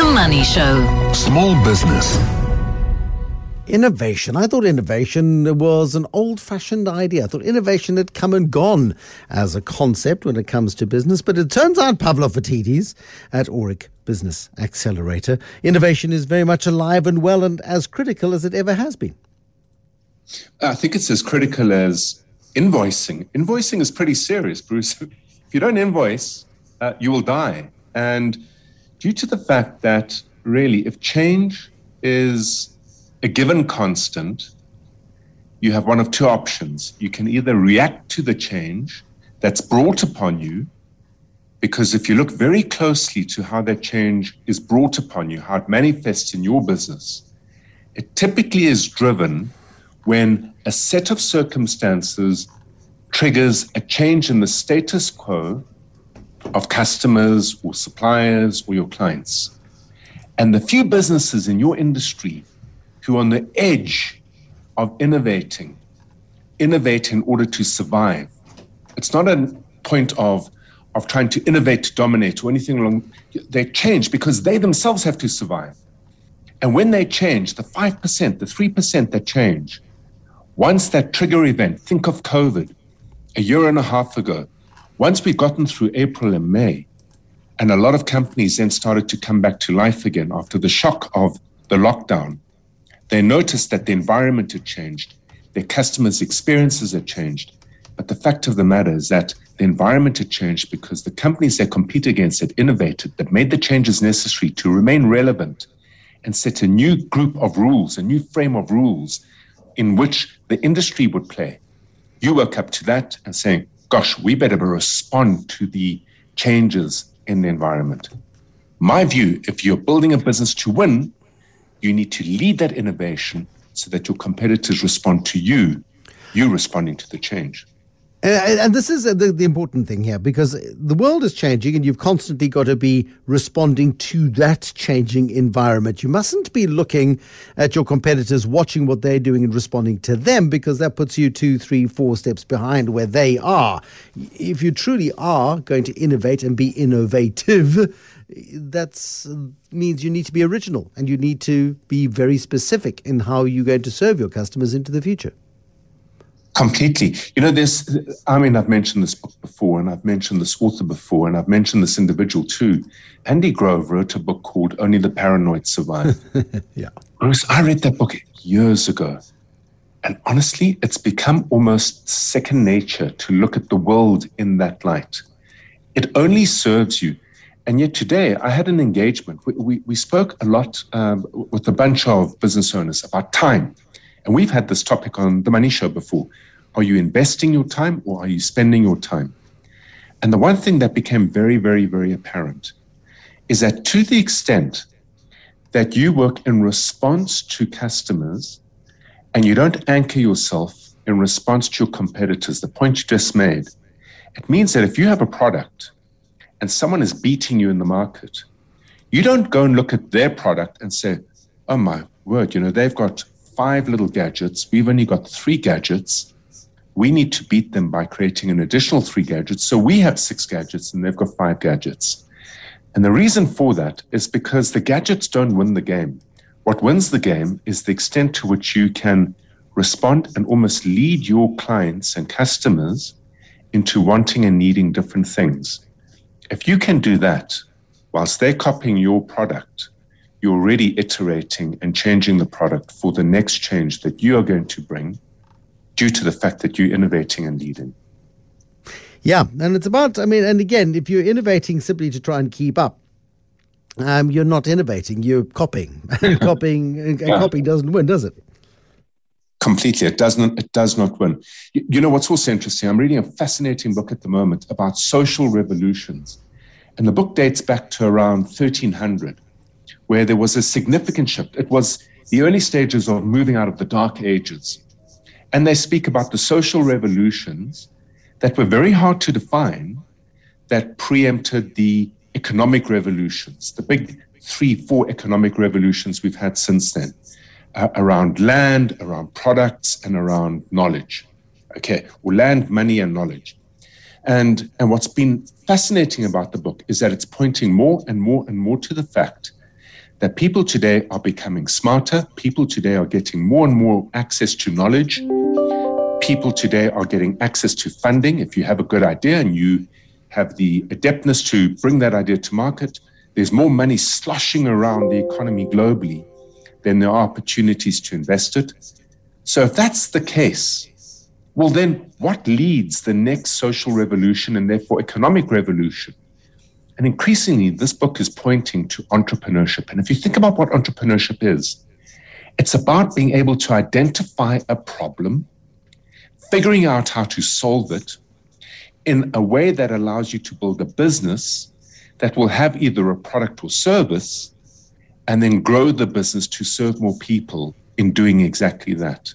The Money Show. Small business. Innovation. I thought innovation was an old fashioned idea. I thought innovation had come and gone as a concept when it comes to business. But it turns out, Pavlo Phitidis at Aurik Business Accelerator, innovation is very much alive and well and as critical as it ever has been. I think it's as critical as invoicing. Invoicing is pretty serious, Bruce. if you don't invoice, uh, you will die. And due to the fact that really, if change is a given constant, you have one of two options. You can either react to the change that's brought upon you, because if you look very closely to how that change is brought upon you, how it manifests in your business, it typically is driven when a set of circumstances triggers a change in the status quo of customers or suppliers or your clients. And the few businesses in your industry who are on the edge of innovating, innovate in order to survive. It's not a point of of trying to innovate to dominate or anything along. They change because they themselves have to survive. And when they change, the 5%, the 3% that change, once that trigger event, think of COVID a year and a half ago, once we've gotten through April and May, and a lot of companies then started to come back to life again after the shock of the lockdown, they noticed that the environment had changed, their customers' experiences had changed. But the fact of the matter is that the environment had changed because the companies they compete against had innovated, that made the changes necessary to remain relevant and set a new group of rules, a new frame of rules in which the industry would play. You woke up to that and saying, gosh, we better respond to the changes in the environment. My view, if you're building a business to win, you need to lead that innovation so that your competitors respond to you, you responding to the change. And, this is uh, the, the, important thing here because the world is changing and you've constantly got to be responding to that changing environment. You mustn't be looking at your competitors, watching what they're doing and responding to them because that puts you two, three, four steps behind where they are. If you truly are going to innovate and be innovative, that means you need to be original and you need to be very specific in how you're going to serve your customers into the future. Completely. You know, there's, I mean, I've mentioned this book before, and I've mentioned this author before, and I've mentioned this individual too. Andy Grove wrote a book called Only the Paranoid Survive. yeah. Bruce, I read that book years ago. And honestly, it's become almost second nature to look at the world in that light. It only serves you. And yet today, I had an engagement. We, we, we spoke a lot um, with a bunch of business owners about time and we've had this topic on the Money Show before. Are you investing your time or are you spending your time? And the one thing that became very, very, very apparent is that to the extent that you work in response to customers and you don't anchor yourself in response to your competitors, the point you just made, it means that if you have a product and someone is beating you in the market, you don't go and look at their product and say, oh my word, you know, they've got five little gadgets. We've only got three gadgets. We need to beat them by creating an additional three gadgets. So we have six gadgets and they've got five gadgets. And the reason for that is because the gadgets don't win the game. What wins the game is the extent to which you can respond and almost lead your clients and customers into wanting and needing different things. If you can do that whilst they're copying your product, you're already iterating and changing the product for the next change that you are going to bring due to the fact that you're innovating and leading. Yeah, and it's about, I mean, and again, if you're innovating simply to try and keep up, um, you're not innovating, you're copying. And copying and yeah. copying doesn't win, does it? Completely. It doesn't it does not win. You, you know what's also interesting? I'm reading a fascinating book at the moment about social revolutions. And the book dates back to around 1300 where there was a significant shift. It was the early stages of moving out of the dark ages. And they speak about the social revolutions that were very hard to define that preempted the economic revolutions, the big three, four economic revolutions we've had since then uh, around land, around products, and around knowledge. Okay, well, land, money, and knowledge. And, and what's been fascinating about the book is that it's pointing more and more and more to the fact that people today are becoming smarter. People today are getting more and more access to knowledge. People today are getting access to funding. If you have a good idea and you have the adeptness to bring that idea to market, there's more money sloshing around the economy globally than there are opportunities to invest it. So if that's the case, well, then what leads the next social revolution and therefore economic revolution? And increasingly, this book is pointing to entrepreneurship. And if you think about what entrepreneurship is, it's about being able to identify a problem, figuring out how to solve it in a way that allows you to build a business that will have either a product or service and then grow the business to serve more people in doing exactly that.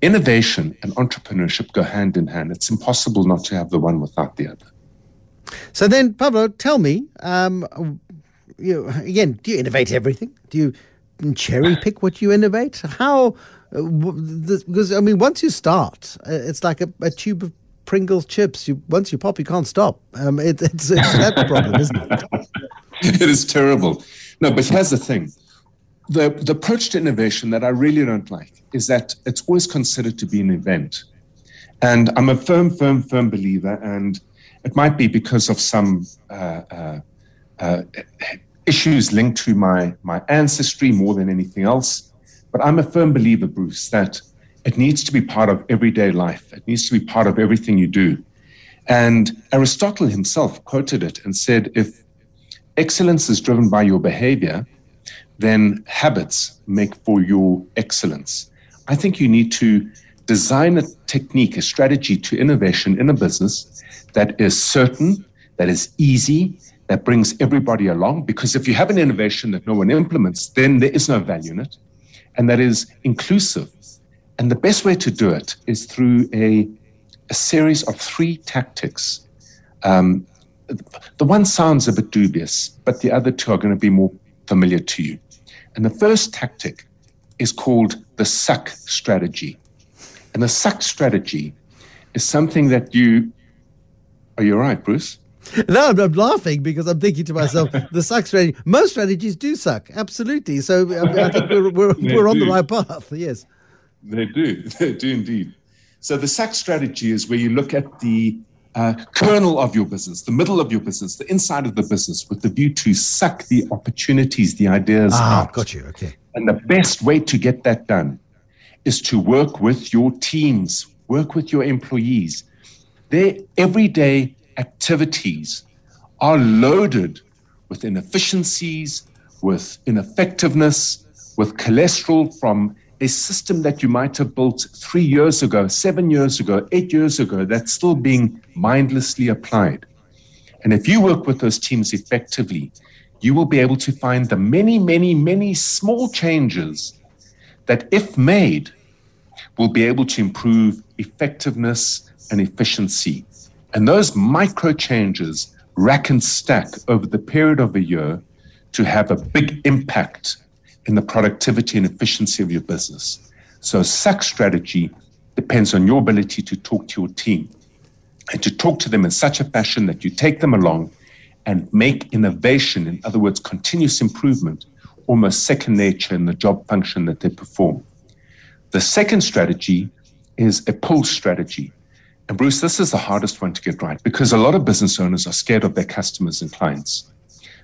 Innovation and entrepreneurship go hand in hand. It's impossible not to have the one without the other. So then, Pavlo, tell me, um, you again, do you innovate everything? Do you cherry pick what you innovate? How? Uh, because I mean, once you start, uh, it's like a, a, tube of Pringles chips. You once you pop, you can't stop. Um, it, it's, it's that problem, isn't it? it is terrible. No, but here's the thing. The, the approach to innovation that I really don't like is that it's always considered to be an event. And I'm a firm, firm, firm believer, and it might be because of some uh, uh, uh, issues linked to my, my ancestry more than anything else. But I'm a firm believer, Bruce, that it needs to be part of everyday life. It needs to be part of everything you do. And Aristotle himself quoted it and said, if excellence is driven by your behavior, then habits make for your excellence. I think you need to design a technique, a strategy to innovation in a business that is certain, that is easy, that brings everybody along. Because if you have an innovation that no one implements, then there is no value in it. And that is inclusive. And the best way to do it is through a, a series of three tactics. Um, the one sounds a bit dubious, but the other two are going to be more familiar to you. And the first tactic is called the suck strategy. And the suck strategy is something that you are you all right, Bruce? No, I'm, I'm, laughing because I'm thinking to myself, the suck strategy. Most strategies do suck, absolutely. So I, I think we're we're, we're on the right path. Yes, they do. They do indeed. So the suck strategy is where you look at the uh, kernel of your business, the middle of your business, the inside of the business, with the view to suck the opportunities, the ideas ah, out. got you. Okay. And the best way to get that done is to work with your teams, work with your employees their everyday activities are loaded with inefficiencies, with ineffectiveness, with cholesterol from a system that you might have built three years ago, seven years ago, eight years ago, that's still being mindlessly applied. And if you work with those teams effectively, you will be able to find the many, many, many small changes that, if made, will be able to improve effectiveness and efficiency. And those micro changes rack and stack over the period of a year to have a big impact in the productivity and efficiency of your business. So, suck strategy depends on your ability to talk to your team and to talk to them in such a fashion that you take them along and make innovation, in other words, continuous improvement, almost second nature in the job function that they perform. The second strategy is a pull strategy. And Bruce, this is the hardest one to get right because a lot of business owners are scared of their customers and clients.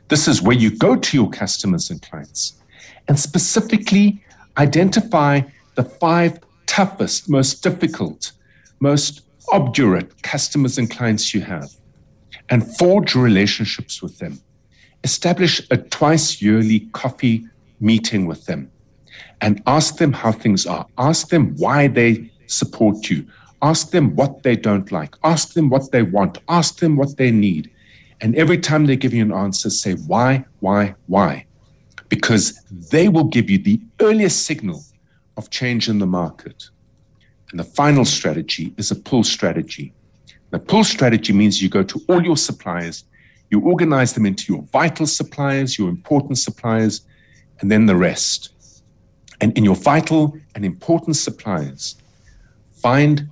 This is where you go to your customers and clients and specifically identify the five toughest, most difficult, most obdurate customers and clients you have and forge relationships with them. Establish a twice yearly coffee meeting with them and ask them how things are. Ask them why they support you. Ask them what they don't like. Ask them what they want. Ask them what they need. And every time they give you an answer, say why, why, why. Because they will give you the earliest signal of change in the market. And the final strategy is a pull strategy. The pull strategy means you go to all your suppliers, you organize them into your vital suppliers, your important suppliers, and then the rest. And in your vital and important suppliers, find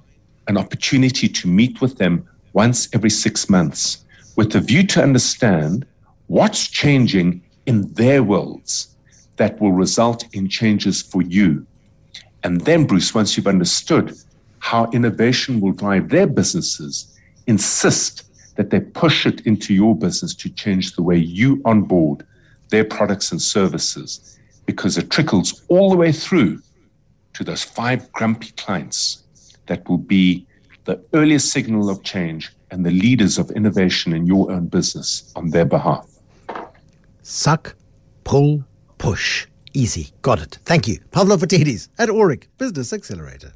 an opportunity to meet with them once every six months with the view to understand what's changing in their worlds that will result in changes for you. And then, Bruce, once you've understood how innovation will drive their businesses, insist that they push it into your business to change the way you onboard their products and services because it trickles all the way through to those five grumpy clients that will be the earliest signal of change and the leaders of innovation in your own business on their behalf. Suck, pull, push. Easy. Got it. Thank you. Pavlo Phitidis at Aurik Business Accelerator.